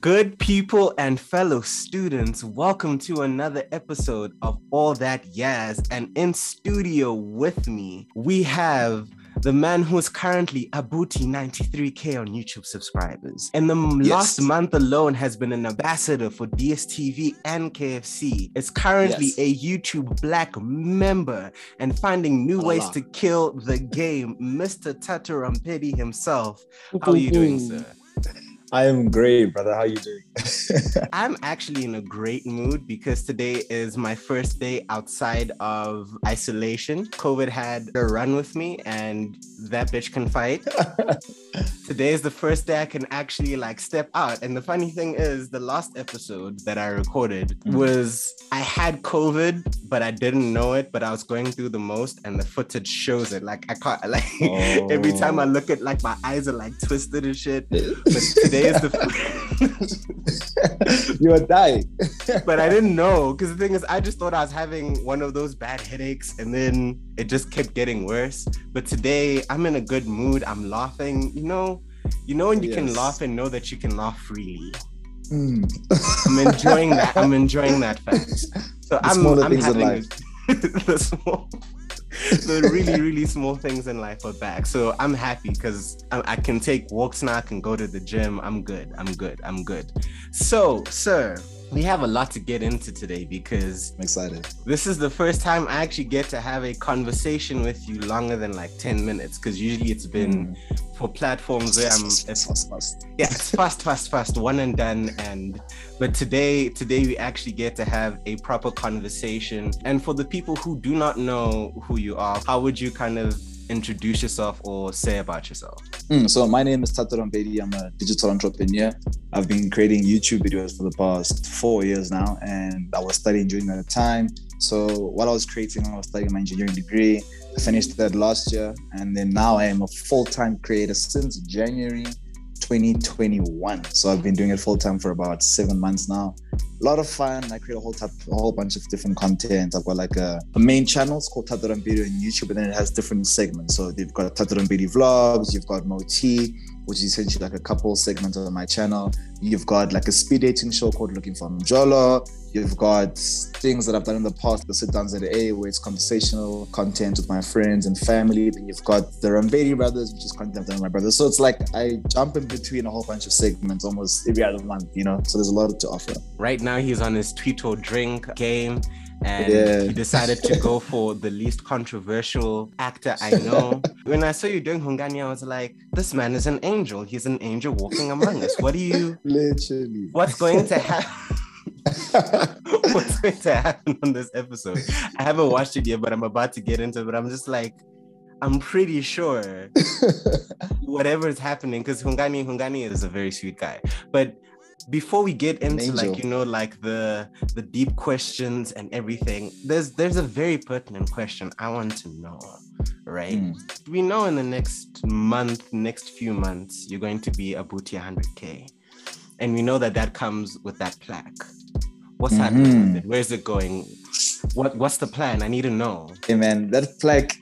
Good people and fellow students, welcome to another episode of All That Yaz. And in studio with me, we have the man who is currently a booty 93k on YouTube subscribers. In the yes. last month alone has been an ambassador for DSTV and KFC. It's currently yes. a YouTube Black member and finding new Allah. ways to kill the game. Mr. Thato Rampedi himself. How are you doing, sir? I am great, brother. How you doing? I'm actually in a great mood because today is my first day outside of isolation. COVID had a run with me and that bitch can fight. today is the first day I can actually like step out. And the funny thing is the last episode that I recorded mm. was I had COVID, but I didn't know it, but I was going through the most and the footage shows it. Like I can't like oh. every time I oh. look at like my eyes are like twisted and shit. But today today is the. you are dying. but I didn't know because the thing is, I just thought I was having one of those bad headaches, and then it just kept getting worse. But today, I'm in a good mood. I'm laughing. You know, you know when you yes. can laugh and know that you can laugh freely. Mm. I'm enjoying that. I'm enjoying that fact. So the I'm, I'm having the small the really, really small things in life are back. So I'm happy because I, can take walks now. I can go to the gym. I'm good. I'm good. I'm good. So, sir, we have a lot to get into today because I'm excited. This is the first time I actually get to have a conversation with you longer than like 10 minutes because usually it's been mm. for platforms where I'm it's, fast, fast. Yeah, it's fast, fast, fast, one and done. And but today, today we actually get to have a proper conversation. And for the people who do not know who you are, how would you kind of introduce yourself or say about yourself? Mm, so my name is Thato Rampedi. I'm a digital entrepreneur. I've been creating YouTube videos for the past four years now, and I was studying during that time. So while I was creating, I was studying my engineering degree. I finished that last year, and then now I am a full-time creator since January 2021. So I've been doing it full time for about seven months now. A lot of fun. I create a whole type, a whole bunch of different content. I've got like a, a main channel. It's called Thato Rampedi on YouTube, and then it has different segments. So they've got Thato Rampedi vlogs. You've got Moti, which is essentially like a couple segments on my channel. You've got like a speed dating show called Looking for Mjolo. You've got things that I've done in the past, the sit downs at A, where it's conversational content with my friends and family. Then you've got the Rampedi brothers, which is content I've done with my brothers. So it's like I jump in between a whole bunch of segments almost every other month, you know? So there's a lot to offer. Right now, he's on his tweet or drink game and yeah. he decided to go for the least controversial actor I know. when I saw you doing Hungani, I was like, this man is an angel. He's an angel walking among us. What do you literally what's going to happen? what's going to happen on this episode? I haven't watched it yet, but I'm about to get into it. But I'm just like, I'm pretty sure whatever is happening, because Hungani Hungani is a very sweet guy. But before we get into like you know like the the deep questions and everything there's there's a very pertinent question i want to know right? Mm. we know in the next month next few months you're going to be a booty 100k and we know that that comes with that plaque. What's mm-hmm. happening with it? Where's it going? What what's the plan? I need to know. Hey man that plaque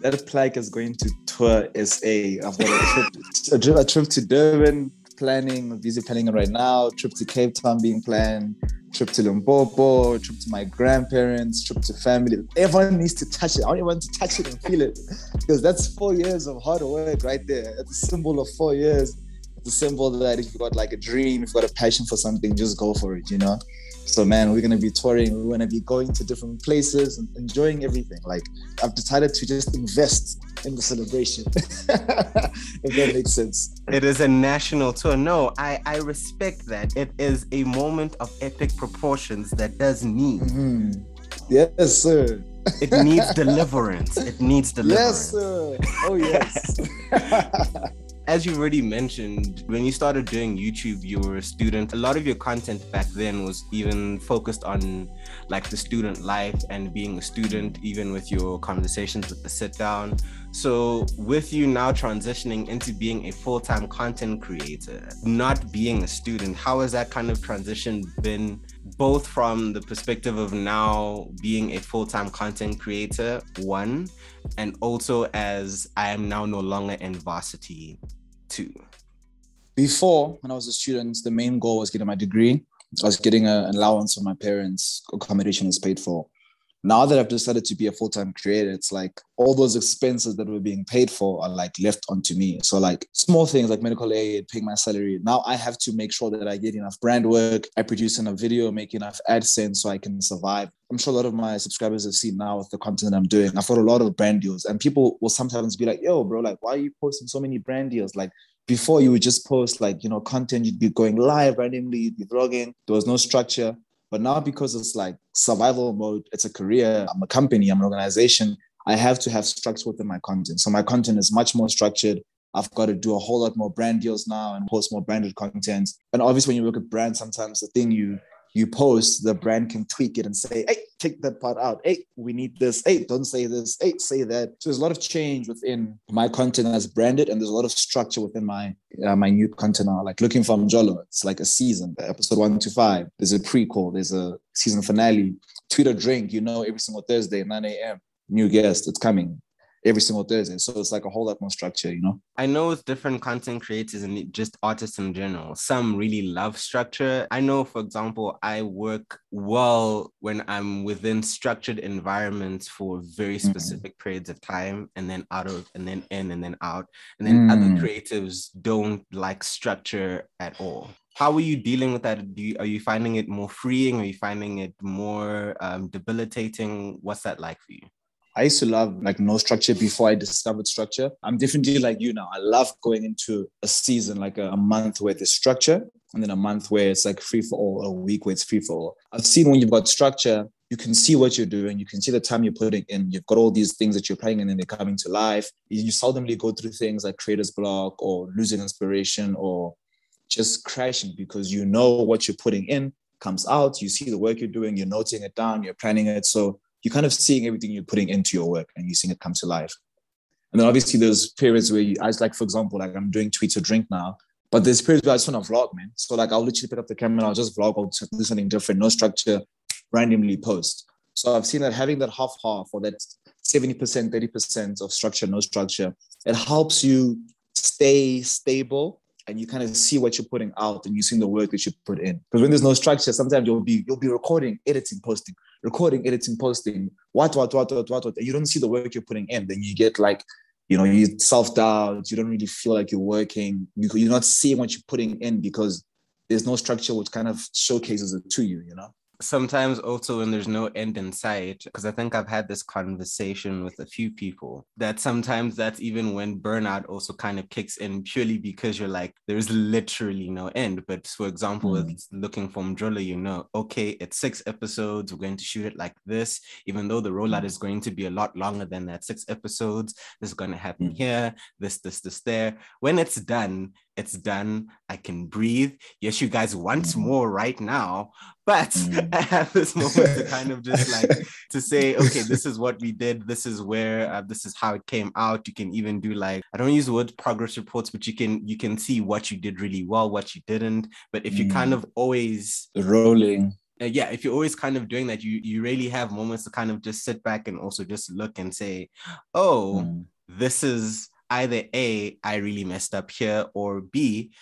that plaque is going to tour sa i've got a trip, a trip to durban planning, visa planning right now, trip to Cape Town being planned, trip to Limpopo, trip to my grandparents, trip to family. Everyone needs to touch it. I want to touch it and feel it because that's four years of hard work right there. It's a symbol of four years. It's a symbol that if you've got like a dream, if you've got a passion for something, just go for it, you know? So man, we're gonna be touring. We're gonna be going to different places and enjoying everything. Like I've decided to just invest in the celebration. if that makes sense. It is a national tour. No, I I respect that. It is a moment of epic proportions that does need. Mm-hmm. Yes, sir. It needs deliverance. It needs deliverance. Yes, sir. Oh yes. as you already mentioned, when you started doing YouTube, you were a student. A lot of your content back then was even focused on like the student life and being a student, even with your conversations with the sit down. So, with you now transitioning into being a full time content creator, not being a student, how has that kind of transition been? Both from the perspective of now being a full time content creator, one, and also as I am now no longer in varsity too. before when I was a student, the main goal was getting my degree. I was getting a, an allowance from my parents, accommodation is paid for now that I've decided to be a full time creator, it's like all those expenses that were being paid for are like left onto me. So, like small things like medical aid, paying my salary. Now I have to make sure that I get enough brand work, I produce enough video, make enough AdSense so I can survive. I'm sure a lot of my subscribers have seen now with the content I'm doing. I've got a lot of brand deals, and people will sometimes be like, yo, bro, like, why are you posting so many brand deals? Like, before you would just post like you know content you'd be going live randomly you'd be vlogging there was no structure but now because it's like survival mode, it's a career, I'm a company, I'm an organization, I have to have structure within my content. So my content is much more structured. I've got to do a whole lot more brand deals now and post more branded content. And obviously, when you look at brands, sometimes the thing you you post, the brand can tweak it and say, hey, take that part out. Hey, we need this. Hey, don't say this. Hey, say that. So there's a lot of change within my content as branded, and there's a lot of structure within my uh, my new content now. Like looking for Mjolo, it's like a season, episode one to five. There's a prequel, there's a season finale. Tweet or drink, you know, every single Thursday, 9 a.m. New guest, it's coming every single Thursday. So it's like a whole lot more structure, you know? I know with different content creators and just artists in general, some really love structure. I know, for example, I work well when I'm within structured environments for very mm-hmm. specific mm. periods of time and then out of, and then in and then out. And then mm. other creatives don't like structure at all how are you dealing with that? You, are you finding it more freeing? Are you finding it more um, debilitating? What's that like for you? I used to love like no structure before I discovered structure. I'm definitely like you now. I love going into a season, like a, a month where there's structure, and then a month where it's like free for all, a week where it's free for all. I've seen when you've got structure, you can see what you're doing. You can see the time you're putting in. You've got all these things that you're playing and then they're coming to life. You seldomly go through things like creator's block or losing inspiration or just crashing because you know what you're putting in comes out. You see the work you're doing, you're noting it down, you're planning it. So you're kind of seeing everything you're putting into your work and you're seeing it come to life. And then obviously there's periods where you, I was like, for example, like I'm doing tweets or drink now, but there's periods where I just want to vlog, man. So like I'll literally pick up the camera and I'll just vlog I'll do something different, no structure, randomly post. So I've seen that having that half half or that 70%, 30% of structure, no structure, it helps you stay stable and you kind of see what you're putting out and you see the work that you put in. Because when there's no structure, sometimes you'll be you'll be recording, editing, posting, recording, editing, posting, what, what, what, what, what, what, you don't see the work you're putting in. Then you get like, you know, you self doubt. You don't really feel like you're working. You're not seeing what you're putting in because there's no structure which kind of showcases it to you. You know sometimes also when there's no end in sight because i think i've had this conversation with a few people that sometimes that's even when burnout also kind of kicks in purely because you're like there's literally no end but for example mm. with looking for Mjolo, you know okay it's six episodes we're going to shoot it like this even though the rollout mm. is going to be a lot longer than that six episodes this is going to happen mm. here this this this there when it's done it's done. I can breathe. Yes, you guys want mm. more right now, but mm. I have this moment to kind of just like to say, okay, this is what we did. This is where uh, this is how it came out. You can even do like I don't use the word progress reports, but you can you can see what you did really well, what you didn't. But if you kind mm. of always rolling uh, yeah if you're always kind of doing that you you really have moments to kind of just sit back and also just look and say oh mm. this is either A, I really messed up here, or B,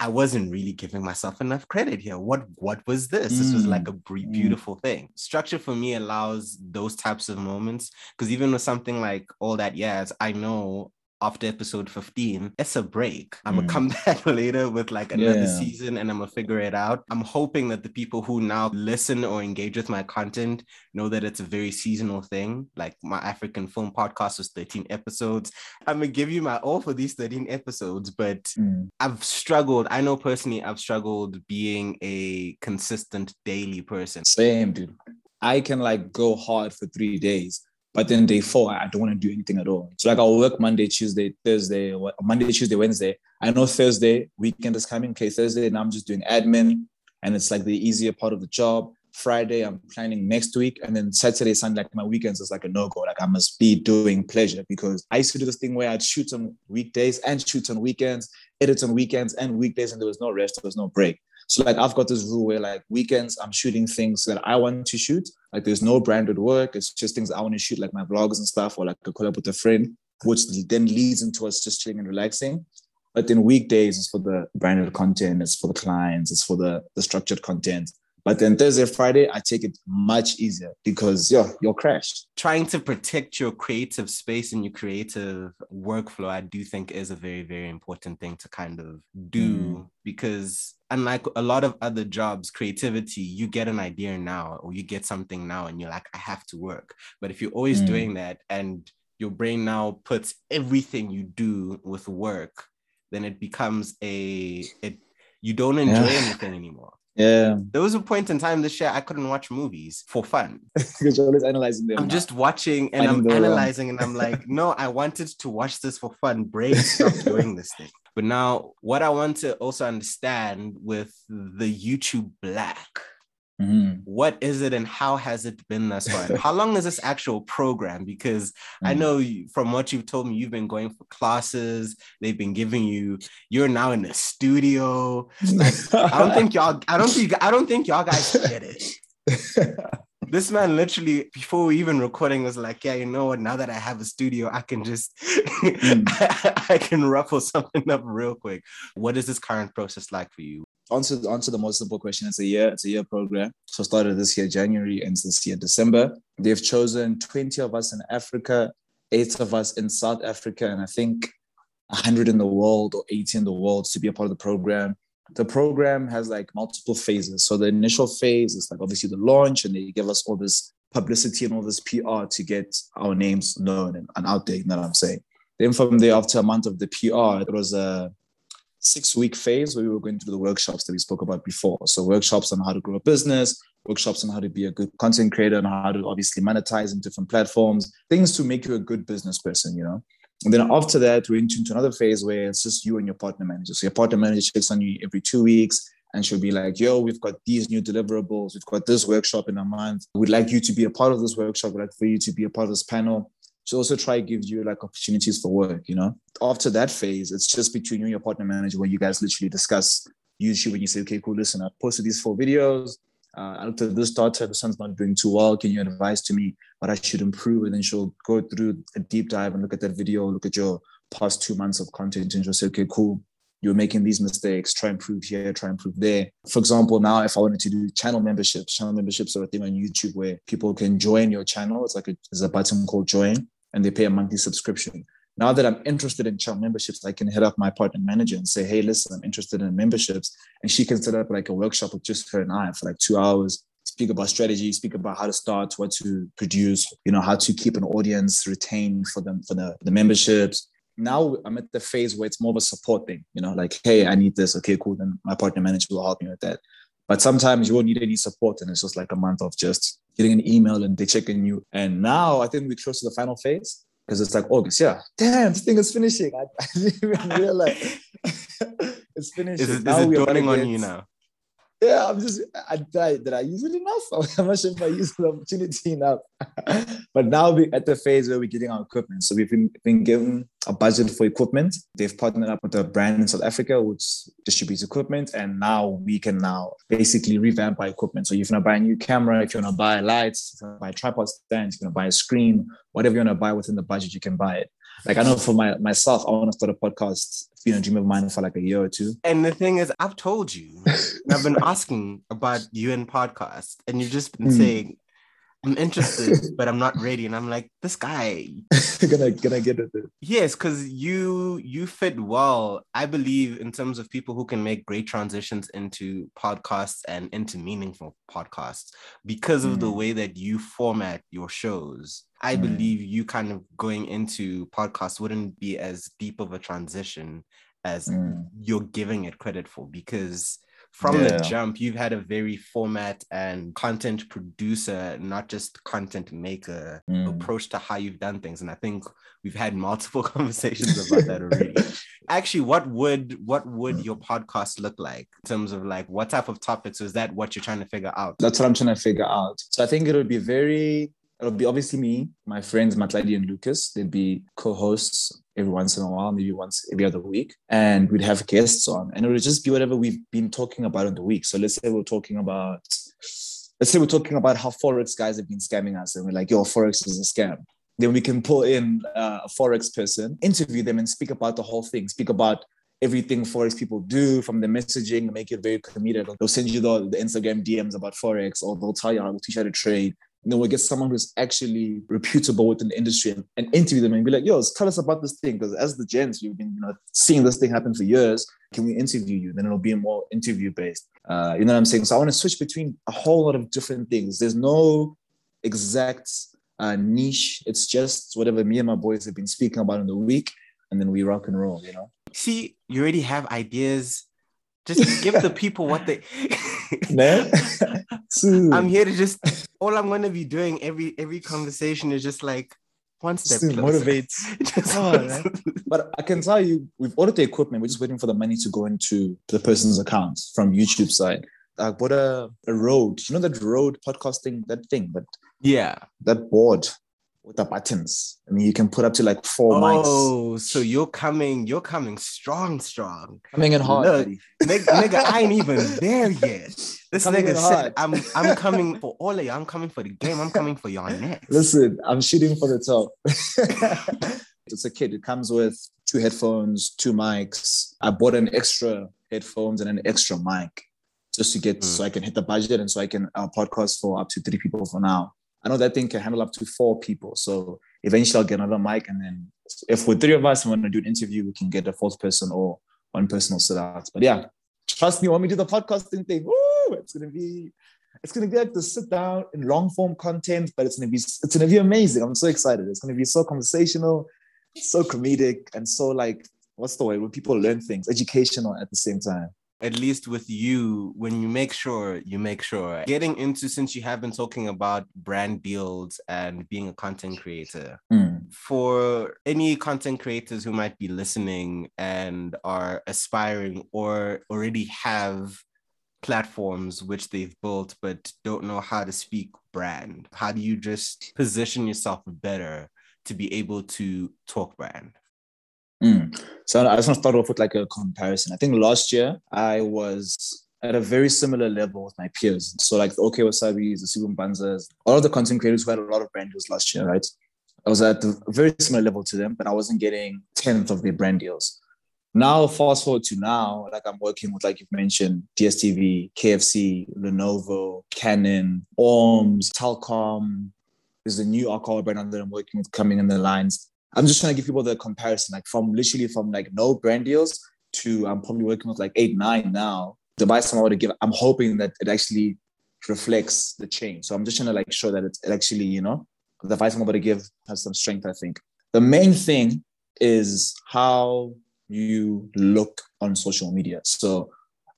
I wasn't really giving myself enough credit here. What what was this? Mm. This was like a mm. beautiful mm. thing. Structure for me allows those types of moments because even with something like All That Yaz, I know after episode 15 it's a break. I'm gonna mm. come back later with like another yeah. season and i'm gonna figure it out. I'm hoping that the people who now listen or engage with my content know that it's a very seasonal thing. Like my african film podcast was 13 episodes. I'm gonna give you my all for these 13 episodes but mm. i've struggled. I know personally i've struggled being a consistent daily person. Same dude. I can like go hard for three days but then day four, I don't want to do anything at all. So like I'll work Monday, Tuesday, Thursday, Monday, Tuesday, Wednesday. I know Thursday weekend is coming. Okay, Thursday now I'm just doing admin, and it's like the easier part of the job. Friday I'm planning next week, and then Saturday, Sunday, like my weekends is like a no go. Like I must be doing pleasure because I used to do this thing where I'd shoot on weekdays and shoot on weekends, edit on weekends and weekdays, and there was no rest, there was no break. So like I've got this rule where like weekends I'm shooting things that I want to shoot. Like there's no branded work. It's just things I want to shoot, like my vlogs and stuff, or like a collab with a friend, which then leads into us just chilling and relaxing. But then weekdays is for the branded content, it's for the clients, it's for the, the structured content. But then Thursday, Friday, I take it much easier because yeah, you're crashed. Trying to protect your creative space and your creative workflow, I do think is a very, very important thing to kind of do mm. because unlike a lot of other jobs, creativity, you get an idea now or you get something now and you're like, I have to work. But if you're always mm. doing that and your brain now puts everything you do with work, then it becomes a it you don't enjoy yeah. anything anymore. Yeah. There was a point in time this year I couldn't watch movies for fun. because you're always analyzing them. I'm just watching and I'm analyzing and I'm like, no, I wanted to watch this for fun. Brain, stop doing this thing. But now, what I want to also understand with the YouTube Black Mm-hmm. What is it and how has it been thus far? how long is this actual program? Because mm-hmm. I know from what you've told me, you've been going for classes. They've been giving you. You're now in the studio. Like, I don't think y'all. I don't think. I don't think y'all guys get it. this man literally before we even recording was like, yeah, you know what? Now that I have a studio, I can just mm. I, I can ruffle something up real quick. What is this current process like for you? Answer answer the most simple question. It's a year. It's a year program. So started this year January, ends this year December. They've chosen 20 of us in Africa, eight of us in South Africa, and I think 100 in the world or 80 in the world to be a part of the program. The program has like multiple phases. So the initial phase is like obviously the launch, and they give us all this publicity and all this PR to get our names known and, and out there. You know what I'm saying? Then from there, after a month of the PR, it was a six week phase where we were going through the workshops that we spoke about before. So workshops on how to grow a business, workshops on how to be a good content creator and how to obviously monetize in different platforms, things to make you a good business person, you know. And then after that, we're into another phase where it's just you and your partner manager. So your partner manager checks on you every two weeks and she'll be like, yo, we've got these new deliverables. We've got this workshop in a month. We'd like you to be a part of this workshop. We'd like for you to be a part of this panel to also try give you like opportunities for work, you know. After that phase, it's just between you and your partner manager where you guys literally discuss YouTube when you say, okay, cool, listen, I posted these four videos. Uh, I looked at this daughter, the son's not doing too well. Can you advise to me what I should improve? And then she'll go through a deep dive and look at that video, look at your past two months of content, and she'll say, okay, cool, you're making these mistakes, try and improve here, try and improve there. For example, now if I wanted to do channel memberships, channel memberships are a thing on YouTube where people can join your channel. It's like a, there's a button called join and they pay a monthly subscription. Now that I'm interested in channel memberships, I can hit up my partner manager and say, hey, listen, I'm interested in memberships. And she can set up like a workshop with just her and I for like two hours, speak about strategy, speak about how to start, what to produce, you know, how to keep an audience retained for them for the, the memberships. Now I'm at the phase where it's more of a support thing, you know, like, hey, I need this. Okay, cool. Then my partner manager will help me with that. But sometimes you won't need any support, and it's just like a month of just getting an email and they checking you. And now I think we're close to the final phase because it's like August. Yeah, damn, this thing is finishing. I, I didn't even realize it's finishing. Is it, is it dawning on you now? Yeah, I'm just, I, did, I, did I use it enough? I'm not sure if I used the opportunity enough. but now we're at the phase where we're getting our equipment. So we've been, been given a budget for equipment. They've partnered up with a brand in South Africa, which distributes equipment. And now we can now basically revamp our equipment. So if you want to buy a new camera, if you want to buy lights, if you want to buy tripod stand, if you want to buy a screen, whatever you want to buy within the budget, you can buy it. Like I know for my myself, I want to start a podcast you know, dream of mine for like a year or two. And the thing is, I've told you, I've been asking about you and podcast, and you've just been mm. saying, I'm interested, but I'm not ready. And I'm like, this guy. gonna gonna get it. Yes, because you you fit well. I believe in terms of people who can make great transitions into podcasts and into meaningful podcasts because of mm. the way that you format your shows. I mm. believe you kind of going into podcasts wouldn't be as deep of a transition as mm. you're giving it credit for because from yeah. the jump, you've had a very format and content producer, not just content maker mm. approach to how you've done things. And I think we've had multiple conversations about that already. Actually, what would what would your podcast look like in terms of like what type of topics? Is that what you're trying to figure out? That's what I'm trying to figure out. So I think it would be very It'll be obviously me, my friends Matladi and Lucas. They'd be co-hosts every once in a while, maybe once every other week, and we'd have guests on, and it would just be whatever we've been talking about in the week. So let's say we're talking about, let's say we're talking about how forex guys have been scamming us, and we're like, "Yo, forex is a scam." Then we can pull in uh, a forex person, interview them, and speak about the whole thing. Speak about everything forex people do from the messaging make it very comedic they'll send you the, the instagram dms about forex or they'll tell you how to teach you how to trade and then we'll get someone who's actually reputable within the industry and, and interview them and be like, yo, tell us about this thing. Because as the gents, we've been, you know, seeing this thing happen for years. Can we interview you? Then it'll be more interview based. Uh, you know what I'm saying? So I want to switch between a whole lot of different things. There's no exact uh, niche. It's just whatever me and my boys have been speaking about in the week. And then we rock and roll, you know? See, you already have ideas. Just give the people what they Man. I'm here to just all I'm gonna be doing every every conversation is just like one step Still closer. motivates. Just Oh, one man. But I can tell you, we've ordered the equipment. We're just waiting for the money to go into the person's account from YouTube side. I bought a, a Rode. You know that Rode podcasting, that thing, but yeah. that board with the buttons. I mean, you can put up to like four mics. Oh, so you're coming, you're coming strong, strong. Coming in hard. Look. Nigga, nigga, I ain't even there yet. This Coming nigga said. I'm I'm coming for all of you. I'm coming for the game. I'm coming for y'all next. Listen, I'm shooting for the top. it's a kit. It comes with two headphones, two mics. I bought an extra headphones and an extra mic just to get Mm. so I can hit the budget and so I can uh, podcast for up to three people for now. I know that thing can handle up to four people. So eventually I'll get another mic. And then if with three of us want to do an interview, we can get a fourth person or one person will sit out. But yeah, trust me, when we do the podcasting thing, woo, it's gonna be it's gonna be like the sit down in long form content, but it's gonna be it's gonna be amazing. I'm so excited. It's gonna be so conversational, so comedic, and so like what's the word when people learn things, educational at the same time. At least with you, when you make sure, you make sure. Getting into since you have been talking about brand deals and being a content creator, Mm. for any content creators who might be listening and are aspiring or already have platforms which they've built but don't know how to speak brand how do you just position yourself better to be able to talk brand Mm. So I just want to start off with like a comparison. I think last year I was at a very similar level with my peers. So like the OK Wasabis, the Subum Banzas, all of the content creators who had a lot of brand deals last year, right? I was at a very similar level to them, but I wasn't getting 10th of their brand deals. Now, fast forward to now, like I'm working with, like you've mentioned, DSTV, KFC, Lenovo, Canon, ORMS, Telkom. There's a new alcohol brand that I'm working with coming in the lines. I'm just trying to give people the comparison, like from literally from like no brand deals to I'm probably working with like eight, nine now. The advice I'm about to give, I'm hoping that it actually reflects the change. So I'm just trying to like show that it's it actually, you know, the advice I'm about to give has some strength, I think. The main thing is how you look on social media. So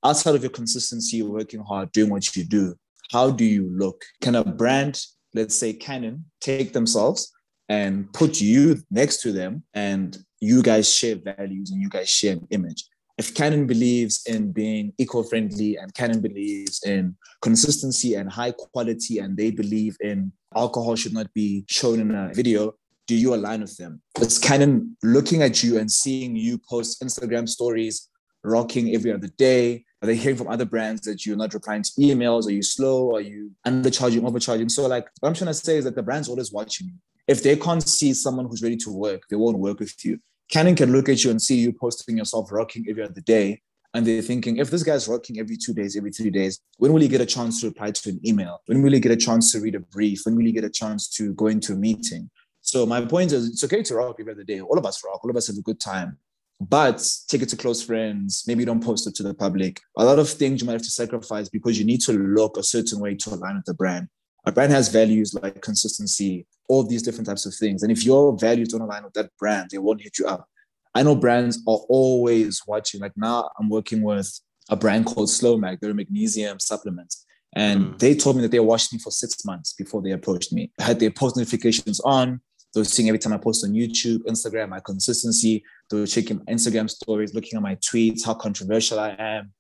outside of your consistency, working hard, doing what you do, how do you look? Can a brand, let's say Canon, take themselves and put you next to them and you guys share values and you guys share an image? If Canon believes in being eco-friendly and Canon believes in consistency and high quality and they believe in alcohol should not be shown in a video, do you align with them? It's Canon looking at you and seeing you post Instagram stories, rocking every other day. Are they hearing from other brands that you're not replying to emails? Are you slow? Are you undercharging, overcharging? So, like, what I'm trying to say is that the brand's always watching you. If they can't see someone who's ready to work, they won't work with you. Canon can look at you and see you posting yourself rocking every other day. And they're thinking, if this guy's rocking every two days, every three days, when will he get a chance to reply to an email? When will he get a chance to read a brief? When will he get a chance to go into a meeting? So my point is, it's okay to rock every other day. All of us rock. All of us have a good time. But take it to close friends. Maybe you don't post it to the public. A lot of things you might have to sacrifice because you need to look a certain way to align with the brand. A brand has values like consistency, all these different types of things. And if your values don't align with that brand, they won't hit you up. I know brands are always watching. Like now, I'm working with a brand called Slow-Mag. They're a magnesium supplement. And Mm. they told me that they watched me for six months before they approached me. I had their post notifications on. They were seeing every time I post on YouTube, Instagram, my consistency. They were checking my Instagram stories, looking at my tweets, how controversial I am,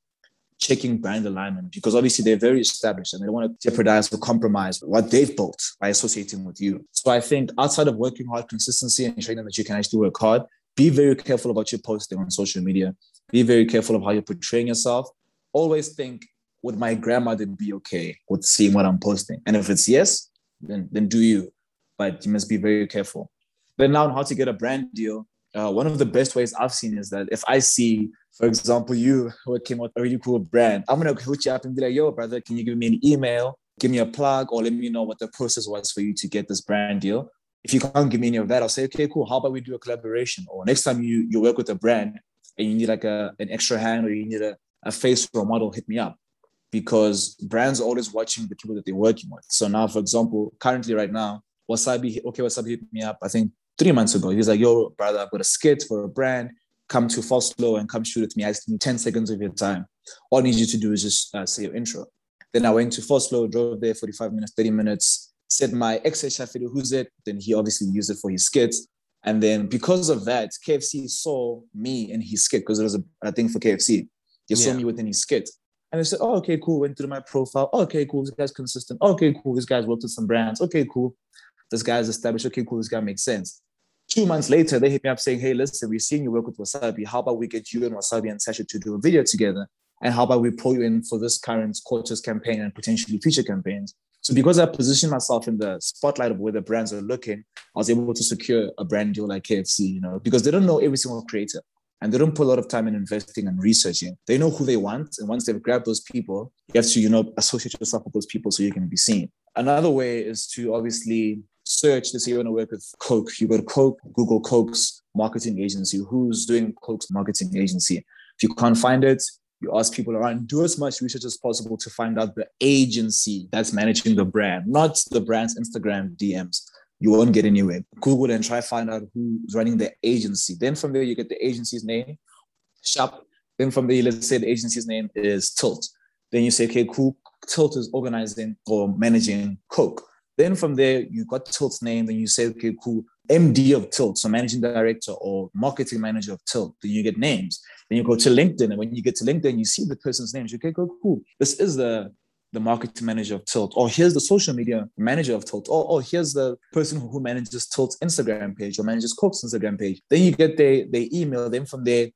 checking brand alignment because obviously they're very established and they don't want to jeopardize or compromise what they've built by associating with you. So I think outside of working hard, consistency and showing them that you can actually work hard, be very careful about your posting on social media. Be very careful of how you're portraying yourself. Always think, would my grandmother be okay with seeing what I'm posting? And if it's yes, then then do you. But you must be very careful. Then now on how to get a brand deal. Uh, one of the best ways I've seen is that if I see, for example, you working with a really cool brand, I'm gonna hook you up and be like, "Yo, brother, can you give me an email, give me a plug, or let me know what the process was for you to get this brand deal?" If you can't give me any of that, I'll say, "Okay, cool. How about we do a collaboration?" Or next time you you work with a brand and you need like a an extra hand or you need a, a face for a model, hit me up because brands are always watching the people that they're working with. So now, for example, currently right now, Wasabi, okay, Wasabi hit me up. I think three months ago. He was like, yo, brother, I've got a skit for a brand. Come to Foslo and come shoot with me. I just need 10 seconds of your time. All I need you to do is just uh, say your intro. Then I went to Foslo, drove there 45 minutes, 30 minutes, said my ex video, who's it? Then he obviously used it for his skit. And then because of that, KFC saw me in his skit because it was a, a thing for KFC. They saw me within his skit. And they said, oh, okay, cool. Went through my profile. Oh, okay, cool. This guy's consistent. Okay, cool. This guy's worked with some brands. Okay, cool. This guy's established. Okay, cool. This guy makes sense. Two months later, they hit me up saying, Hey, listen, we've seen you work with Wasabi. How about we get you and Wasabi and Sasha to do a video together? And how about we pull you in for this current quarters campaign and potentially future campaigns? So because I positioned myself in the spotlight of where the brands are looking, I was able to secure a brand deal like KFC, you know, because they don't know every single creator and they don't put a lot of time in investing and researching. They know who they want. And once they've grabbed those people, you have to, you know, associate yourself with those people so you can be seen. Another way is to obviously search, let's say you want to work with Coke, you go to Coke, Google Coke's marketing agency. Who's doing Coke's marketing agency? If you can't find it, you ask people around, do as much research as possible to find out the agency that's managing the brand, not the brand's Instagram DMs. You won't get anywhere. Google and try find out who's running the agency. Then from there, you get the agency's name, shop. Then from there, let's say the agency's name is Tilt. Then you say, okay, cool. Tilt is organizing or managing Coke. Then from there, you got Tilt's name, then you say, okay, cool, MD of Tilt, so managing director or marketing manager of Tilt. Then you get names. Then you go to LinkedIn, and when you get to LinkedIn, you see the person's names. Okay, go cool. This is the the marketing manager of Tilt, or here's the social media manager of Tilt, or, or here's the person who manages Tilt's Instagram page or manages Coke's Instagram page. Then you get their, their email. Then from there,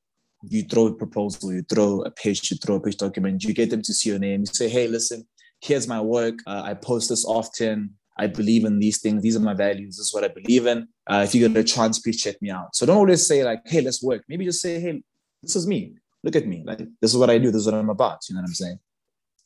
you throw a proposal, you throw a page, you throw a page document, you get them to see your name. You say, hey, listen, here's my work. Uh, I post this often. I believe in these things. These are my values. This is what I believe in. Uh, if you get a chance, please check me out. So don't always say like, "Hey, let's work." Maybe just say, "Hey, this is me. Look at me. Like this is what I do. This is what I'm about." You know what I'm saying?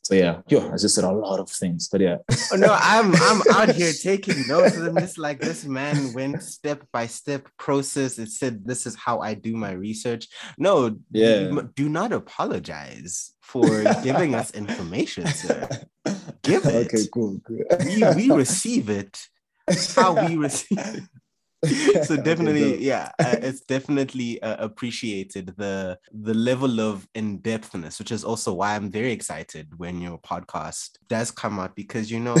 So yeah, yo, I just said a lot of things, but yeah. oh, no, I'm I'm out here taking notes, and I'm like this man went step by step process. It said this is how I do my research. No, yeah, do not apologize for giving us information, sir. Give it. Okay, cool, cool. we we receive it how we receive it. so definitely yeah uh, it's definitely uh, appreciated the the level of in-depthness which is also why i'm very excited when your podcast does come out because you know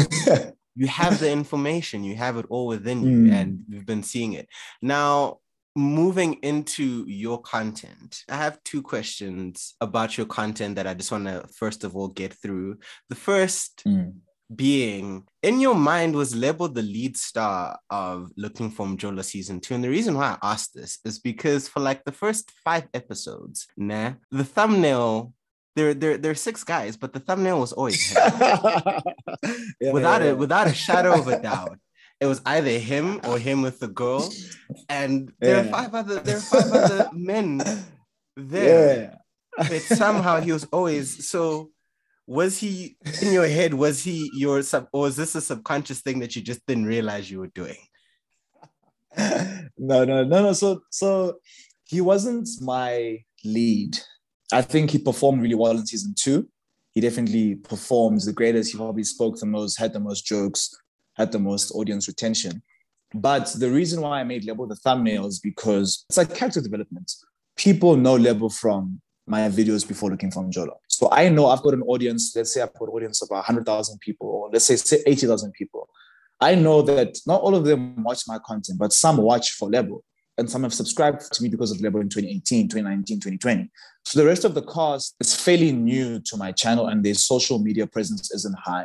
you have the information you have it all within you mm. and you've been seeing it. Now moving into your content i have two questions about your content that i just want to first of all get through. The first mm being in your mind was labeled the lead star of Looking for Mjolo season two. And the reason why I asked this is because for like the first five episodes, nah, the thumbnail. There, there, there are six guys, but the thumbnail was always yeah, without yeah, yeah. without a shadow of a doubt. It was either him or him with the girl, and there are five other there are five other men there. But somehow he was always so was he in your head? Was he your sub, or was this a subconscious thing that you just didn't realize you were doing? no, no, no, no. So, so he wasn't my lead. I think he performed really well in season two. He definitely performed the greatest. He probably spoke the most, had the most jokes, had the most audience retention. But the reason why I made Lebo the thumbnail is because it's like character development. People know Lebo from my videos before looking for Mjolo. So I know I've got an audience, let's say I've got an audience of 100,000 people, or let's say 80,000 people. I know that not all of them watch my content, but some watch for Lebo. And some have subscribed to me because of Lebo in 2018, 2019, 2020. So the rest of the cast is fairly new to my channel and their social media presence isn't high.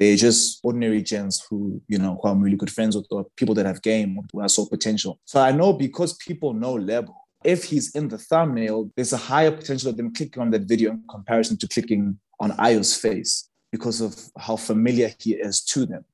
They're just ordinary gens who, you know, who I'm really good friends with, or people that have game, who I saw potential. So I know because people know Lebo, if he's in the thumbnail, there's a higher potential of them clicking on that video in comparison to clicking on Ayo's face because of how familiar he is to them.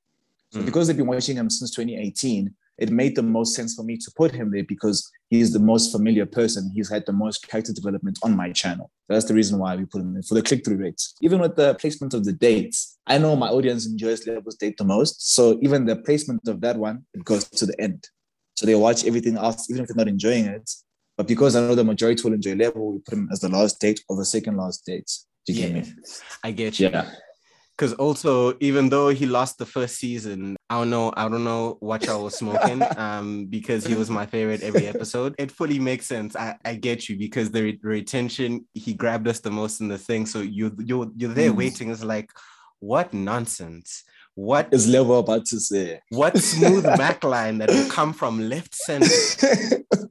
So mm. because they've been watching him since 2018, it made the most sense for me to put him there because he's the most familiar person. He's had the most character development on my channel. That's the reason why we put him there for the click through rates. Even with the placement of the dates, I know my audience enjoys Lebo's date the most. So even the placement of that one, it goes to the end. So they watch everything else, even if they're not enjoying it. But because I know the majority will enjoy Lebo, we put him as the last date or the second last date. Do you yeah, get me? I get you. Yeah. Because also, even though he lost the first season, I don't know, I don't know what y'all was smoking. um, because he was my favorite every episode. It fully makes sense. I, I get you because the re- retention he grabbed us the most in the thing. So you you you're there Mm. waiting. It's like, what nonsense. What Is Lebo about to say? what smooth backline that will come from left center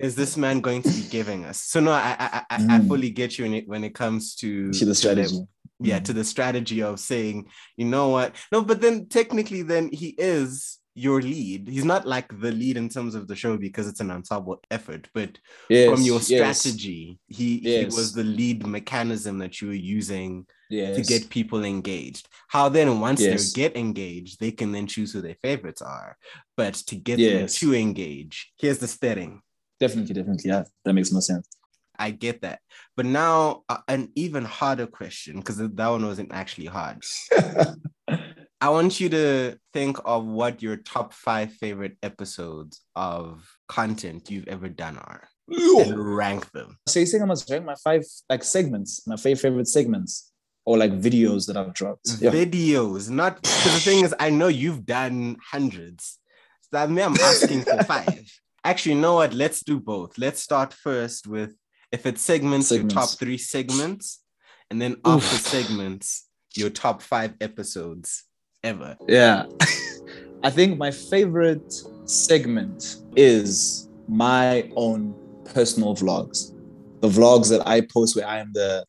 is this man going to be giving us? So no, I I I, I Mm. fully get you in it when it comes to to the strategy. yeah Mm. to the strategy of saying you know what no but then technically then he is your lead he's not like the lead in terms of the show because it's an ensemble effort but Yes, from your strategy he, he Yes. was the lead mechanism that you were using yes. to get people engaged how then once Yes. they get engaged they can then choose who their favorites are but to get Yes. them to engage here's the steering definitely, definitely. Yeah, that makes more sense. I get that. But now, uh, an even harder question, because that one wasn't actually hard. I want you to think of what your top five favorite episodes of content you've ever done are and rank them. So you saying I must rank my five like segments, my five favorite segments, or like videos that I've dropped. Yeah. Videos, not because the thing is, I know you've done hundreds. So that me, I'm asking for five. Actually, you know what? Let's do both. Let's start first with if it's segments, Segments. your top three segments, and then Oof. after segments, your top five episodes ever. Yeah. I think my favorite segment is my own personal vlogs. The vlogs that I post where I am the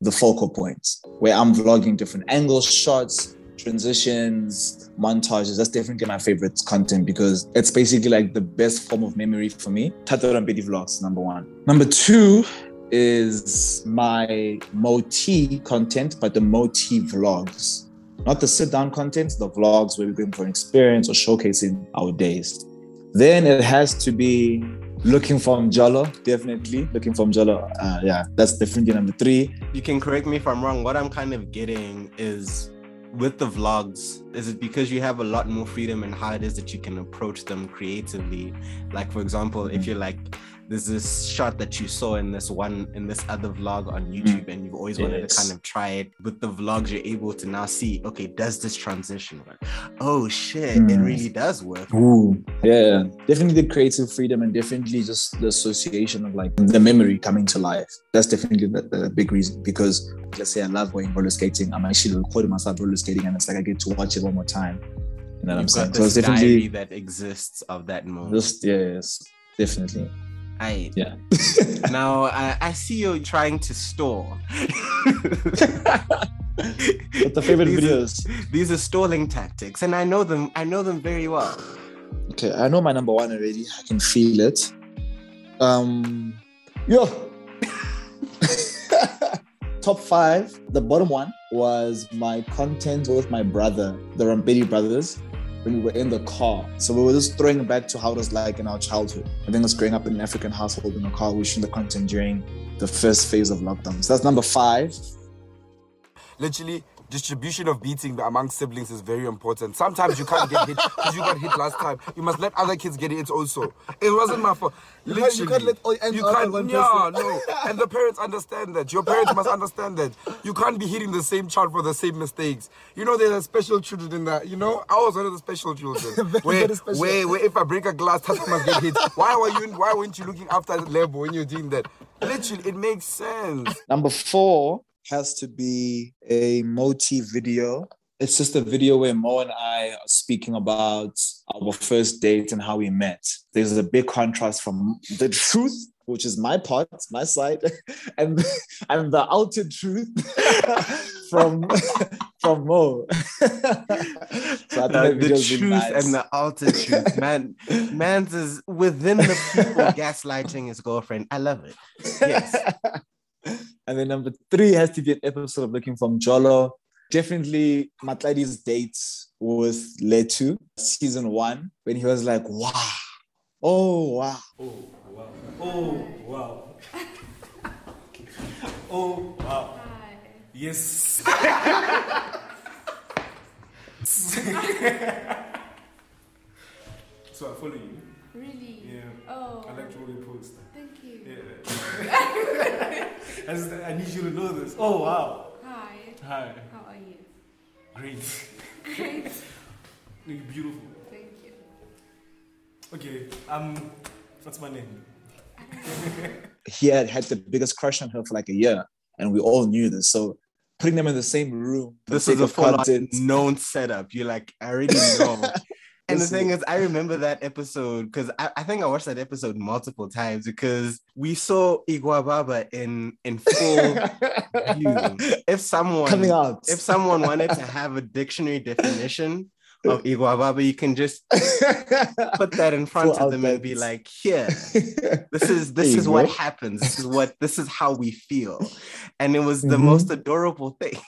the focal points where I'm vlogging different angles, shots, transitions, montages. That's definitely my favorite content because it's basically like the best form of memory for me. Thato Rampedi vlogs, number one. Number two is my Moti content, but the Moti vlogs not the sit down content, the vlogs where we're going for an experience or showcasing our days. Then it has to be looking for Mjolo, definitely. Looking for Mjolo. Uh, yeah, that's definitely number three. You can correct me if I'm wrong. What I'm kind of getting is with the vlogs, is it because you have a lot more freedom in how it is that you can approach them creatively? Like, for example, if Mhm. you're like, there's this shot that you saw in this one in this other vlog on YouTube, and you've always wanted to kind of try it. With the vlogs, you're able to now see, okay, does this transition work? Oh shit, it Mm. really does work. Ooh, yeah, definitely the creative freedom and definitely just the association of like the memory coming to life. That's definitely the, the big reason because let's say I love going roller skating. I'm actually recording myself roller skating and it's like I get to watch it one more time. You know what I'm You've saying? So it's definitely that exists of that moment. just yes, definitely. I Yeah. now I, I see you trying to store. But the favorite These are- videos. these are stalling tactics, and I know them. I know them very well. Okay, I know my number one already. I can feel it. Um, yo. Top five. The bottom one was my content with my brother, the Rampedi brothers, when we were in the car. So we were just throwing it back to how it was like in our childhood. I think us growing up in an African household in a car, we the content during the first phase of lockdown. So that's number five. literally distribution of beating among siblings is very important. Sometimes you can't get hit because you got hit last time. You must let other kids get it also. It wasn't my fault. You can't- you can't let all ends You can't- one yeah, person. no. And the parents understand that. Your parents must understand that. You can't be hitting the same child for the same mistakes. You know, there are special children in that. You know, I was one of the special children. Very, where, very special. where, where if I break a glass, Thato must get hit. Why were you? Why weren't you looking after the level when you're doing that? Literally, it makes sense. Number four has to be a Moti video. It's just a video where Mo and I are speaking about our first date and how we met. There's a big contrast from the truth, which is my part, my side, and and the outer truth from from Mo. so that the truth nice. and the outer truth, man. Man's is within the people gaslighting his girlfriend. I love it. Yes. And then number three has to be an episode of Looking for Mjolo. Definitely Matladi's dates with Letu, season one, when he was like, wow, Oh wow. Oh wow. Oh wow. oh wow. Hi. Yes. so I follow you. Really? Yeah. Oh. I liked all your posts. Thank you. Yeah. I, just, I need you to know this. Oh wow. Hi. Hi. How are you? Great. Great. You're beautiful. Thank you. Okay. Um, what's my name? He had had the biggest crush on her for like a year, and we all knew this. So putting them in the same room. This is a full on content- known setup. You're like, I already know. And the thing is- I remember that episode because I, I think I watched that episode multiple times because we saw Iguababa in in full view. If someone coming out. if someone wanted to have a dictionary definition of Iguababa, you can just put that in front Full of them and be like, here, this is this is what happens. This is what this is how we feel. And it was the Mhm. most adorable thing.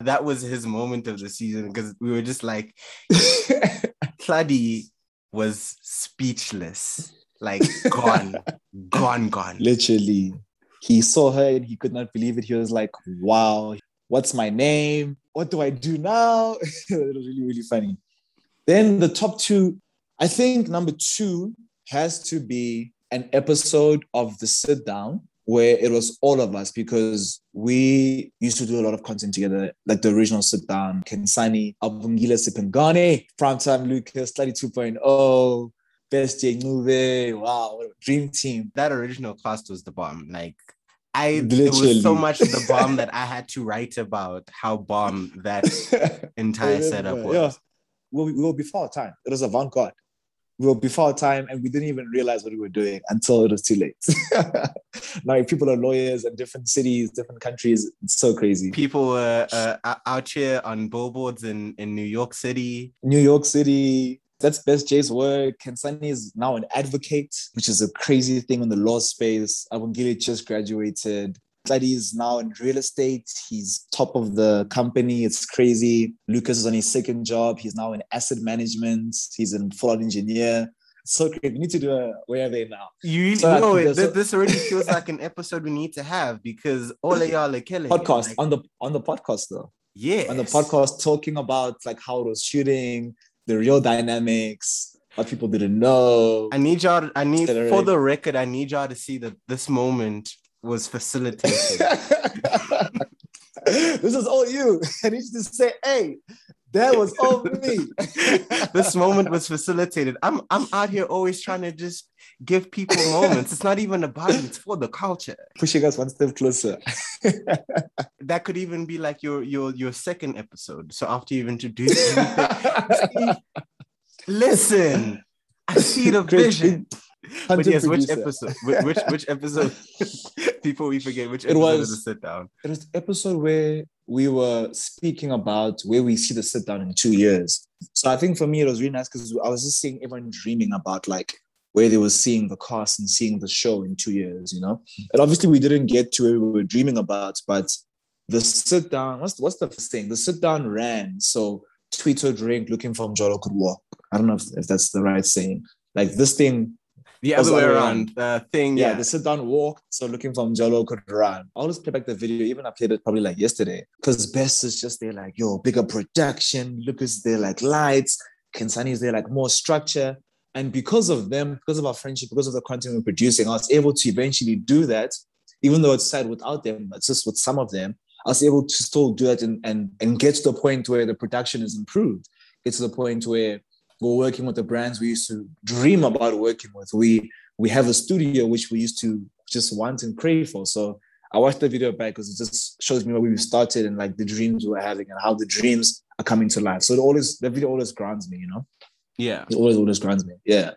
That was his moment of the season because we were just like, Clady was speechless, like gone, gone, gone. Literally, he saw her and he could not believe it. He was like, "Wow, what's my name? What do I do now?" it was really, really funny. Then the top two, I think number two has to be an episode of the sit down where it was all of us because we used to do a lot of content together, like the original sit down, Kensani, Abungile Sipengane, Primetime Lucas, Study 2.0, Best J Movie. Wow, dream team. That original cast was the bomb. Like I it was so much the bomb that I had to write about how bomb that entire setup was. Yeah. We, were- we were before our time. It was avant garde. We were before time and we didn't even realize what we were doing until it was too late. now, if people are lawyers in different cities, different countries, it's so crazy. People were uh, out here on billboards in, in New York City. New York City, that's Best J's work. And Sunny is now an advocate, which is a crazy thing in the law space. Abungile just graduated. Is now in real estate. He's top of the company. It's crazy. Lucas is on his second job. He's now in asset management. He's a full-on engineer. So great. We need to do a where are they now? You So think it, there's this already feels like an episode we need to have because all of y'all are killing. Podcast Like, on the on the podcast though. yeah, On the podcast talking about like how it was shooting, the real dynamics, what people didn't know. I need y'all. I need for the record. I need y'all to see that this moment was facilitated. this is all you. And you to say, hey, that was all me. this moment was facilitated. I'm I'm out here always trying to just give people moments. It's not even about it. It's for the culture. Pushing us one step closer. That could even be like your your your second episode. So after you've introduced me, listen. I see the vision. But yes, which episode? Which, which episode? Before we forget, which It episode was- is the sit down? It was episode where we were speaking about where we see the sit down in two years. So I think for me it was really nice because I was just seeing everyone dreaming about like where they were seeing the cast and seeing the show in two years, you know. And obviously we didn't get to where we were dreaming about, but the sit down, what's what's the thing? The sit down ran. So Tweet or Drink looking for Mjolo could walk. I don't know if, if that's the right saying. Like this thing The other way around. The thing, yeah, yeah. the sit down walk. So looking for Mjolo could run. I'll just play back the video. Even I played it probably like yesterday. Because Best is just there like, yo, bigger production. Lucas is there like lights. Kensani is there like more structure. And because of them, because of our friendship, because of the content we're producing, I was able to eventually do that. Even though it's sad without them, but just with some of them, I was able to still do it and, and, and get to the point where the production is improved. Get to the point where we're working with the brands we used to dream about working with. We we have a studio which we used to just want and crave for. So I watched the video back because it just shows me where we started and like the dreams we were having and how the dreams are coming to life. So it always the video always grounds me, you know. yeah. It always always grounds me. Yeah.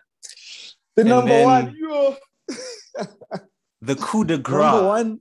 The And number then- one, yo, The coup de grace. number one.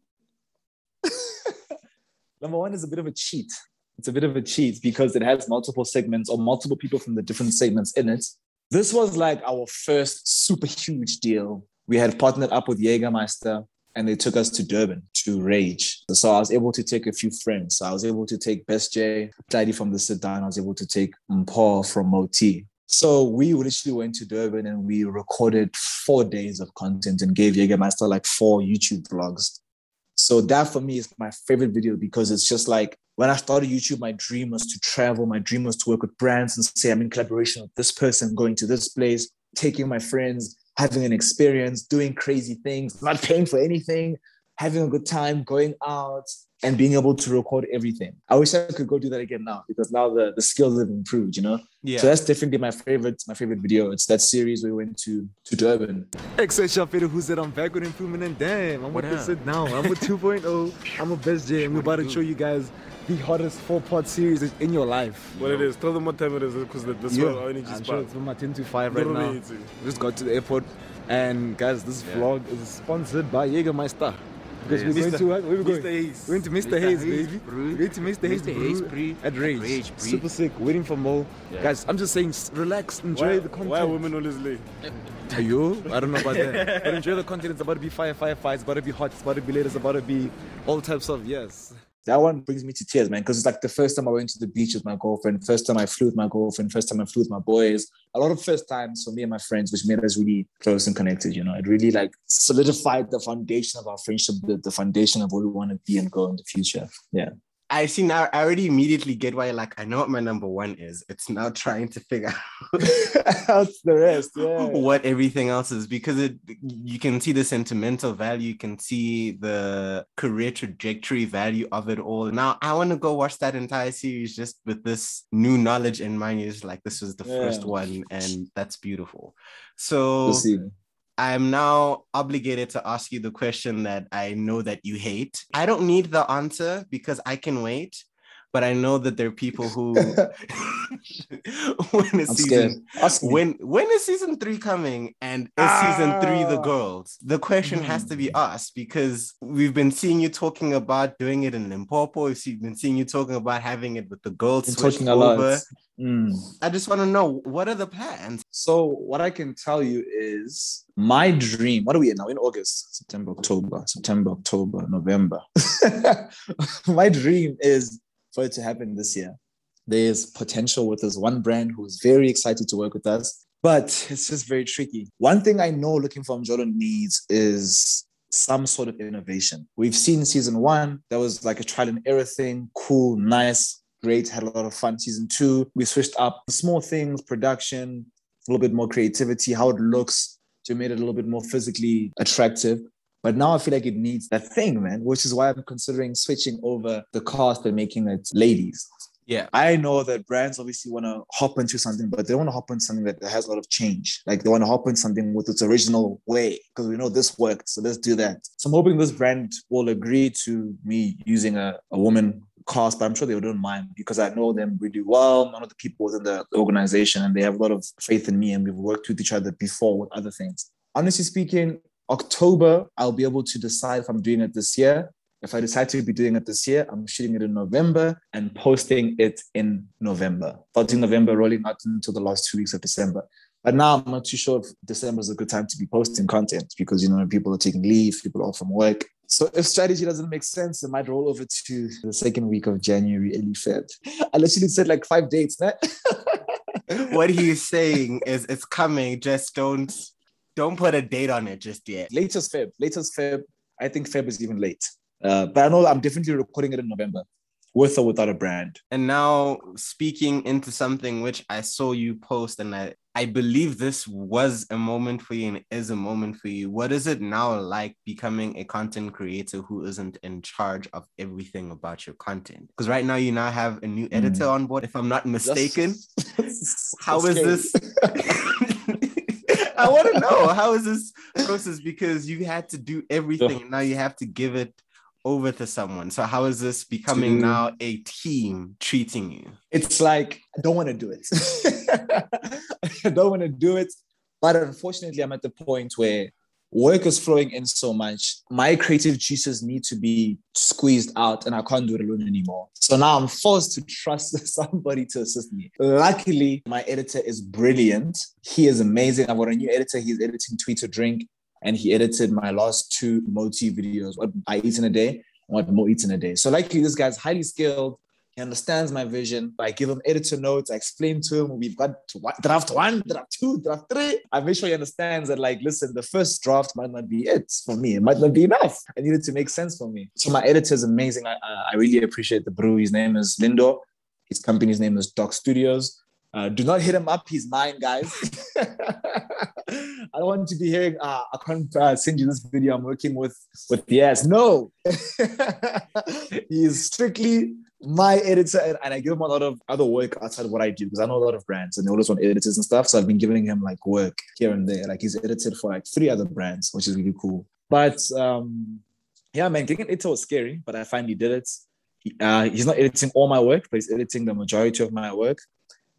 number one is a bit of a cheat. It's a bit of a cheat because it has multiple segments or multiple people from the different segments in it. This was like our first super huge deal. We had partnered up with Jägermeister and they took us to Durban to Rage. So I was able to take a few friends. So I was able to take Best J, Daddy from the sit down. I was able to take Paul from Moti. So we literally went to Durban and we recorded four days of content and gave Jägermeister like four YouTube vlogs. So that for me is my favorite video because it's just like when I started YouTube, my dream was to travel. My dream was to work with brands and say I'm in collaboration with this person, going to this place, taking my friends, having an experience, doing crazy things, not paying for anything, having a good time, going out and being able to record everything. I wish I could go do that again now because now the, the skills have improved, you know? Yeah. So that's definitely my favorite, my favorite video. It's that series we went to to Durban. Except who said I'm back with improvement and damn, I'm What with up? sit down. I'm with 2.0. I'm a best J and we're about to show you guys the hottest four part series in your life. What it is? Tell them what time it is because this Yeah, one only I'm just sure sure it's from my 10 to 5 right now. it's- Just got to the airport and guys, this vlog is sponsored by Jägermeister. Because Yes. we're going to what? Where we going? Mr. Hayes. We're going to Mr. Mr. Hayes, Hayes baby. Brew. We're going to Mr. Hayes, Mr. Hayes Brew Brew at Rage. Rage Brew. Super sick. Waiting for Mo. Yeah. Guys, I'm just saying, relax, enjoy Why, the content. why are women always late? Are you? I don't know about that. but enjoy the content. It's about to be fire, fire, fire. It's about to be hot. It's about to be late. It's about to be all types of yes. That one brings me to tears, man, because it's like the first time I went to the beach with my girlfriend, first time I flew with my girlfriend, first time I flew with my boys. A lot of first times for me and my friends, which made us really close and connected. You know, it really like solidified the foundation of our friendship, the, the foundation of where we want to be and go in the future. Yeah. I see now. I already immediately get why. Like, I know what my number one is. It's now trying to figure out the rest. Yeah. what everything else is because it. You can see the sentimental value. You can see the career trajectory value of it all. Now, I want to go watch that entire series just with this new knowledge in mind. Is like this was the first one, and that's beautiful. So. I'm now obligated to ask you the question that I know that you hate. I don't need the answer because I can wait, but I know that there are people who when is I'm season when when is season three coming and is season three the Ah. girls? The question has to be asked because we've been seeing you talking about doing it in Limpopo. We've been seeing you talking about having it with the girls Been talking a lot. over. Mm. I just want to know what are the plans? So what I can tell you is my dream. What are we in now? In August, September, October, September, October, November. my dream is for it to happen this year. There's potential with this one brand who's very excited to work with us, but it's just very tricky. One thing I know looking for Mjolo needs is some sort of innovation. We've seen season one, that was like a trial and error thing, cool, nice, great, had a lot of fun. Season two, we switched up small things, production, a little bit more creativity, how it looks to make it a little bit more physically attractive. But now I feel like it needs that thing, man, which is why I'm considering switching over the cast and making it ladies. Yeah. I know that brands obviously want to hop into something, but they want to hop into something that has a lot of change. Like they want to hop into something with its original way because we know this worked. So let's do that. So I'm hoping this brand will agree to me using a, a woman cast, but I'm sure they don't mind because I know them really well. None of the people within the organization and they have a lot of faith in me and we've worked with each other before with other things. Honestly speaking, October, I'll be able to decide if I'm doing it this year. If I decide to be doing it this year, I'm shooting it in November and posting it in November. Starting November, rolling out until the last two weeks of December. But now I'm not too sure if December is a good time to be posting content because you know people are taking leave, people are off from work. So if strategy doesn't make sense, it might roll over to the second week of January, early Feb. I literally said like five dates, what he's saying is it's coming. Just don't don't put a date on it just yet. latest Feb, latest Feb. I think Feb is even late. Uh, but I know I'm definitely recording it in November, with or without a brand. And now speaking into something which I saw you post, and I, I believe this was a moment for you and is a moment for you. What is it now like becoming a content creator who isn't in charge of everything about your content? Because right now you now have a new editor on board, if I'm not mistaken. How is this? I want to know how is this process because you had to do everything and now you have to give it over to someone. So how is this becoming To- now a team treating you? It's like I don't want to do it. I don't want to do it, but unfortunately, I'm at the point where work is flowing in so much. My creative juices need to be squeezed out, and I can't do it alone anymore. So now I'm forced to trust somebody to assist me. Luckily, my editor is brilliant. He is amazing. I've got a new editor. He's editing Tweet Drink, and he edited my last two Moti videos: what I eat in a day what Mo eats in a day. So luckily, this guy's highly skilled He understands my vision. I give him editor notes. I explain to him we've got draft one, draft two, draft three. I make sure he understands that, like, listen, the first draft might not be it for me. It might not be enough. I need it to make sense for me. So my editor is amazing. I, I really appreciate the brew. His name is Lindo. His company's name is Doc Studios. Uh, do not hit him up. He's mine, guys. I don't want to be hearing, uh, I can't uh, send you this video. I'm working with with the ass. No, he is strictly my editor, and, I give him a lot of other work outside of what I do because I know a lot of brands and they always want editors and stuff. So I've been giving him like work here and there. Like he's edited for like three other brands, which is really cool. But um, yeah, man, getting editor was scary, but I finally did it. Uh, he's not editing all my work, but he's editing the majority of my work.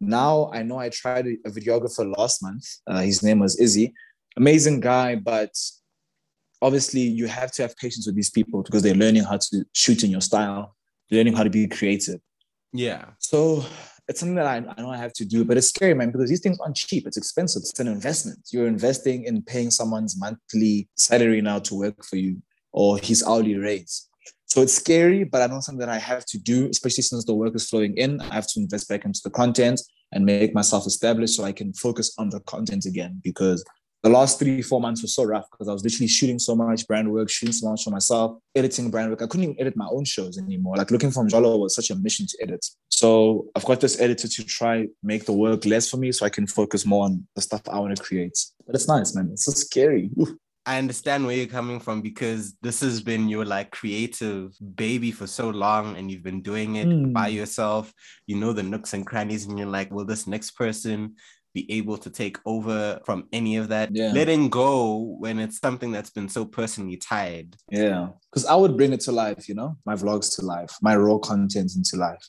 Now I know I tried a videographer last month. Uh, his name was Izzy. Amazing guy, but obviously you have to have patience with these people because they're learning how to shoot in your style, learning how to be creative. Yeah. So it's something that I, I know I have to do, but it's scary, man, because these things aren't cheap. It's expensive. It's an investment. You're investing in paying someone's monthly salary now to work for you or his hourly rates. So it's scary, but I know something that I have to do, especially since the work is flowing in. I have to invest back into the content and make myself established so I can focus on the content again because the last three, four months were so rough because I was literally shooting so much brand work, shooting so much for myself, editing brand work. I couldn't even edit my own shows anymore. Like looking for Mjolo was such a mission to edit. So I've got this editor to try make the work less for me so I can focus more on the stuff I want to create. But it's nice, man. It's so scary. Ooh. I understand where you're coming from because this has been your like creative baby for so long and you've been doing it Mm. by yourself. You know the nooks and crannies, and you're like, will this next person be able to take over from any of that? Yeah. Letting go when it's something that's been so personally tied. Yeah. Because I would bring it to life, you know, my vlogs to life, my raw content into life.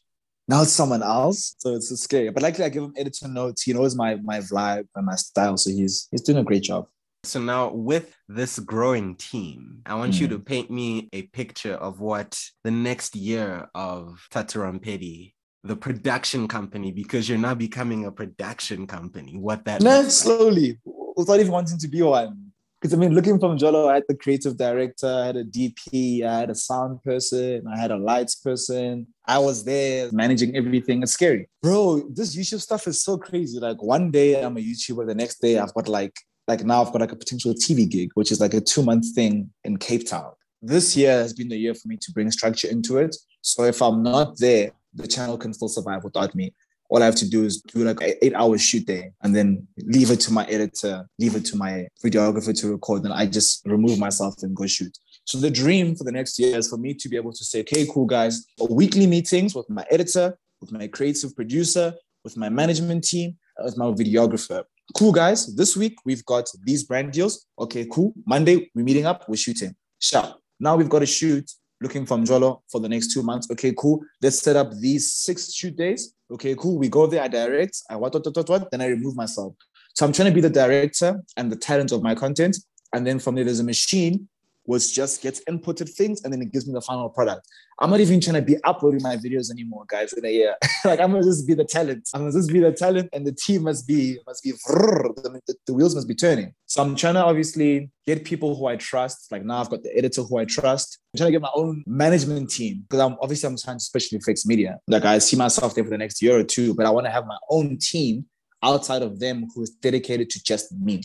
Now it's someone else. So it's, it's scary. But luckily I give him editor notes. He knows my my vibe and my style. So he's he's doing a great job. So now with this growing team, I want you Mm. to paint me a picture of what the next year of Thato Rampedi, the production company, because you're now becoming a production company, what that No, slowly. Without even wanting to be one. Because I mean, looking for Mjolo, I had the creative director, I had a DP, I had a sound person, I had a lights person. I was there managing everything. It's scary. Bro, this YouTube stuff is so crazy. Like one day I'm a YouTuber, the next day I've got like, like now I've got like a potential TV gig, which is like a two month thing in Cape Town. This year has been the year for me to bring structure into it. So if I'm not there, the channel can still survive without me all I have to do is do like an eight hour shoot day and then leave it to my editor, leave it to my videographer to record. Then I just remove myself and go shoot. So the dream for the next year is for me to be able to say, okay, cool guys, weekly meetings with my editor, with my creative producer, with my management team, with my videographer. Cool guys, this week we've got these brand deals. Okay, cool. Monday we're meeting up, we're shooting. Sharp. Now we've got to shoot looking for Mjolo for the next two months. Okay, cool. Let's set up these six shoot days. Okay, cool. We go there, I direct, I what, what, what, what, what, then I remove myself. So I'm trying to be the director and the talent of my content. And then from there, there's a machine which just gets inputted things and then it gives me the final product. I'm not even trying to be uploading my videos anymore, guys, in a year. like I'm gonna just be the talent. I'm gonna just be the talent and the team must be must be the, the, wheels must be turning. So I'm trying to obviously get people who I trust. Like now I've got the editor who I trust. I'm trying to get my own management team because I'm obviously I'm trying to especially fix media. Like I see myself there for the next year or two, but I want to have my own team outside of them who is dedicated to just me,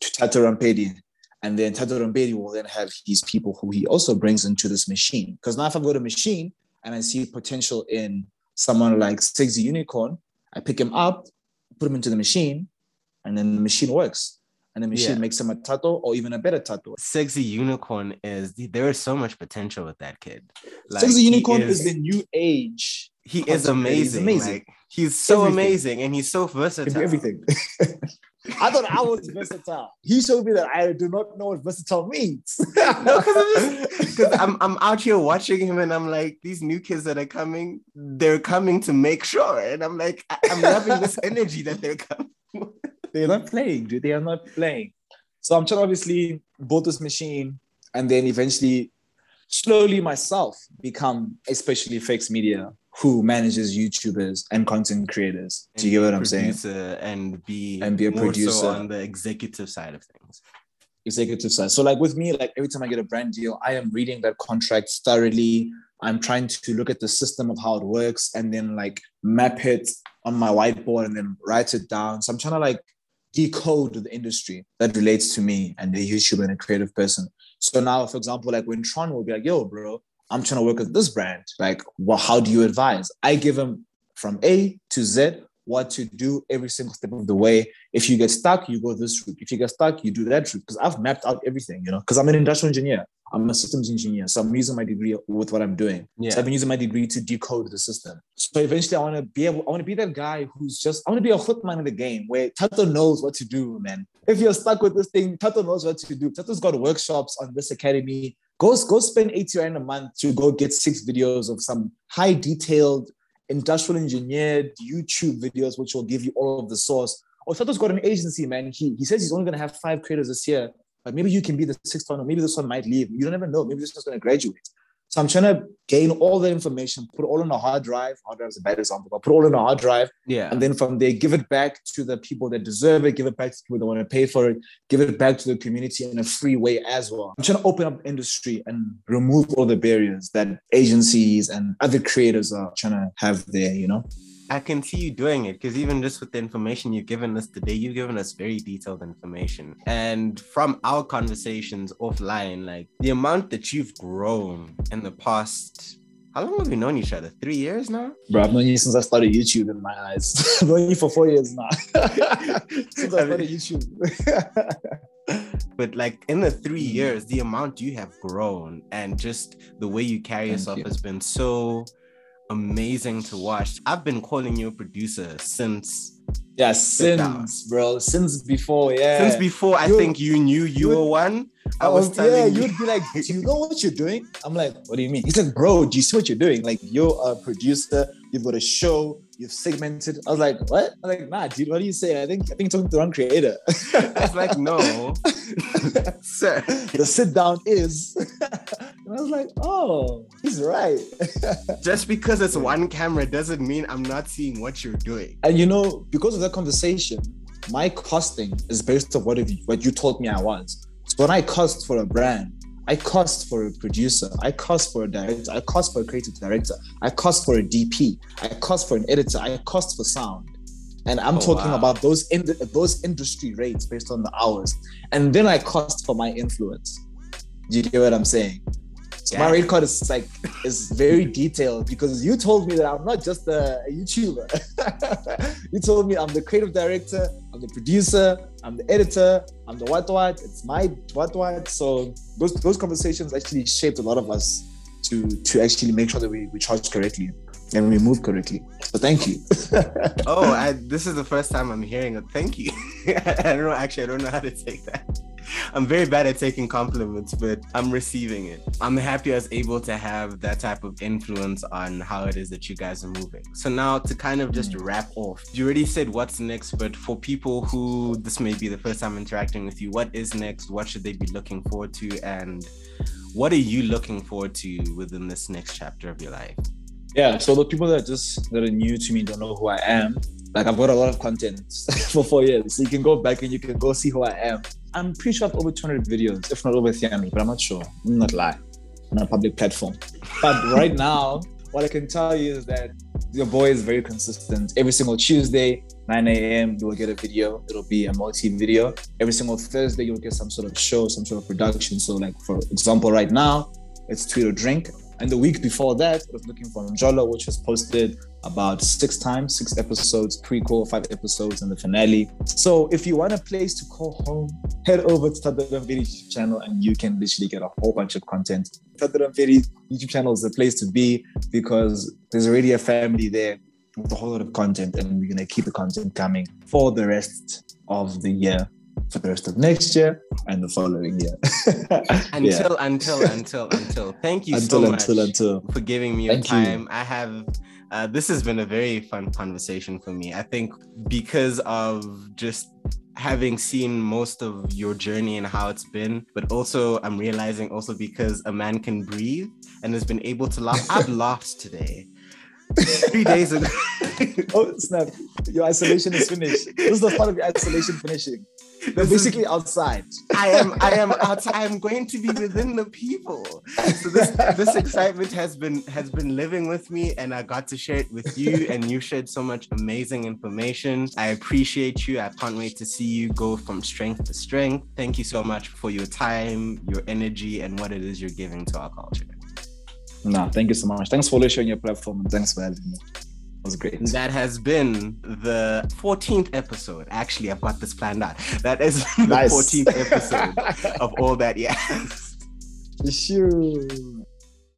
to Thato Rampedi. And then Rampedi will then have his people who he also brings into this machine. Because now if I go to machine and I see potential in someone like Sexy Unicorn, I pick him up, put him into the machine, and then the machine works. And the machine Yeah. makes him a Thato or even a better Thato. Sexy Unicorn is there is so much potential with that kid. Like, Sexy Unicorn is, is, the new age. he is creator. He's amazing. amazing. Like he's so Everything. amazing and he's so versatile. everything. I thought I was versatile. He showed me that I do not know what versatile means. No, because I'm I'm out here watching him and I'm like, these new kids that are coming, they're coming to make sure. And I'm like, I- I'm loving this energy that they're coming. They're not playing, dude. They are not playing. So I'm trying to obviously build this machine and then eventually, slowly myself become especially fix media who manages YouTubers and content creators. Do you get what I'm saying? And be And be a more producer. so on the executive side of things. executive side. So like with me, like every time I get a brand deal, I am reading that contract thoroughly. I'm trying to look at the system of how it works and then like map it on my whiteboard and then write it down. So I'm trying to like decode the industry that relates to me and the YouTuber and a creative person. So now, for example, like when Tron will be like, yo, bro, I'm trying to work with this brand. Like, well, how do you advise? I give them from A to Z what to do every single step of the way. If you get stuck, you go this route. If you get stuck, you do that route. Because I've mapped out everything, you know, because I'm an industrial engineer. I'm a systems engineer. So I'm using my degree with what I'm doing. Yeah. So I've been using my degree to decode the system. So eventually I want to be able, I want to be that guy who's just, I want to be a footman in the game where Thato knows what to do, man. If you're stuck with this thing, Thato knows what to do. Thato's got workshops on this academy. Go, go spend 80 rand a month to go get six videos of some high detailed industrial engineered YouTube videos, which will give you all of the source. Or Thato's got an agency, man. He, he says he's only going to have five creators this year, but maybe you can be the sixth one, or maybe this one might leave. You don't ever know. Maybe this one's going to graduate. So I'm trying to gain all the information, put it all on a hard drive. Hard drive is a bad example, but put it all in a hard drive. Yeah. And then from there, give it back to the people that deserve it, give it back to people that want to pay for it, give it back to the community in a free way as well. I'm trying to open up industry and remove all the barriers that agencies and other creators are trying to have there, you know? I can see you doing it because even just with the information you've given us today, you've given us very detailed information. And from our conversations offline, like the amount that you've grown in the past, how long have we known each other? Three years now? Bro, I've known you since I started YouTube in my eyes. I've known you for four years now. since I started YouTube. But like in the three mm. years, the amount you have grown and just the way you carry Thank yourself you. has been so amazing to watch. I've been calling you a producer since yeah, since, bro. Since before, yeah. since before I You- think you knew you you- were one. I was oh, yeah, telling you. you'd be like, do you know what you're doing? I'm like, what do you mean? He's like, bro, do you see what you're doing? Like, you're a producer, you've got a show, you've segmented. I was like, what? I'm like, nah, dude, what do you say? I think I think you're talking to the wrong creator. It's like, no, sir. the sit down is. and I was like, oh, he's right. Just because it's one camera doesn't mean I'm not seeing what you're doing. And you know, because of that conversation, my costing is based on what you, what you told me I was. So when I cost for a brand, I cost for a producer, I cost for a director, I cost for a creative director, I cost for a DP, I cost for an editor, I cost for sound. And I'm Oh, talking wow. about those in those industry rates based on the hours. And then I cost for my influence. Do you get what I'm saying? So my rate card is like is very detailed because you told me that I'm not just a, a YouTuber. you told me I'm the creative director, I'm the producer, I'm the editor, I'm the what what. It's my what what. So those those conversations actually shaped a lot of us to to actually make sure that we, we charge correctly and we move correctly. So thank you. Oh, I, this is the first time I'm hearing it. Thank you. I don't know. Actually, I don't know how to take that. I'm very bad at taking compliments, but I'm receiving it. I'm happy I was able to have that type of influence on how it is that you guys are moving. So now to kind of just mm. wrap off, you already said what's next, but for people who this may be the first time interacting with you, what is next? What should they be looking forward to? And what are you looking forward to within this next chapter of your life? Yeah, so the people that are just that are new to me don't know who I am. Like I've got a lot of content for four years, so you can go back and you can go see who I am. I'm pretty sure I've over 200 videos, if not over 300, but I'm not sure. I'm not lie on a public platform. But right now, what I can tell you is that your boy is very consistent. Every single Tuesday, 9 a.m., you will get a video. It'll be a multi-video. Every single Thursday, you'll get some sort of show, some sort of production. So, like for example, right now, it's Tweet or Drink. And the week before that, I was looking for Mjolo, which was posted about six times, six episodes, prequel, five episodes, and the finale. So if you want a place to call home, head over to Tadaram YouTube channel and you can literally get a whole bunch of content. Thato Rampedi YouTube channel is the place to be because there's already a family there with a whole lot of content, and we're gonna keep the content coming for the rest of the year, for the rest of next year, and the following year. Yeah. Until, until, until, until. Thank you until so much. until until. for giving me your Thank you. time. I have uh, this has been a very fun conversation for me. I think because of just having seen most of your journey and how it's been, but also I'm realizing also because a man can breathe and has been able to laugh. I've laughed today. Three days ago. Oh snap! Your isolation is finished. This is the part of your isolation finishing. You're is- basically outside. I am I am out I am going to be within the people. So this this excitement has been has been living with me and I got to share it with you and you shared so much amazing information. I appreciate you. I can't wait to see you go from strength to strength. Thank you so much for your time, your energy and what it is you're giving to our culture. Nah, thank you so much. Thanks for sharing your platform and thanks for having me. It was great. That has been the 14th episode. Actually, I've got this planned out. That is the Nice. 14th episode of All That Yaz. Sure.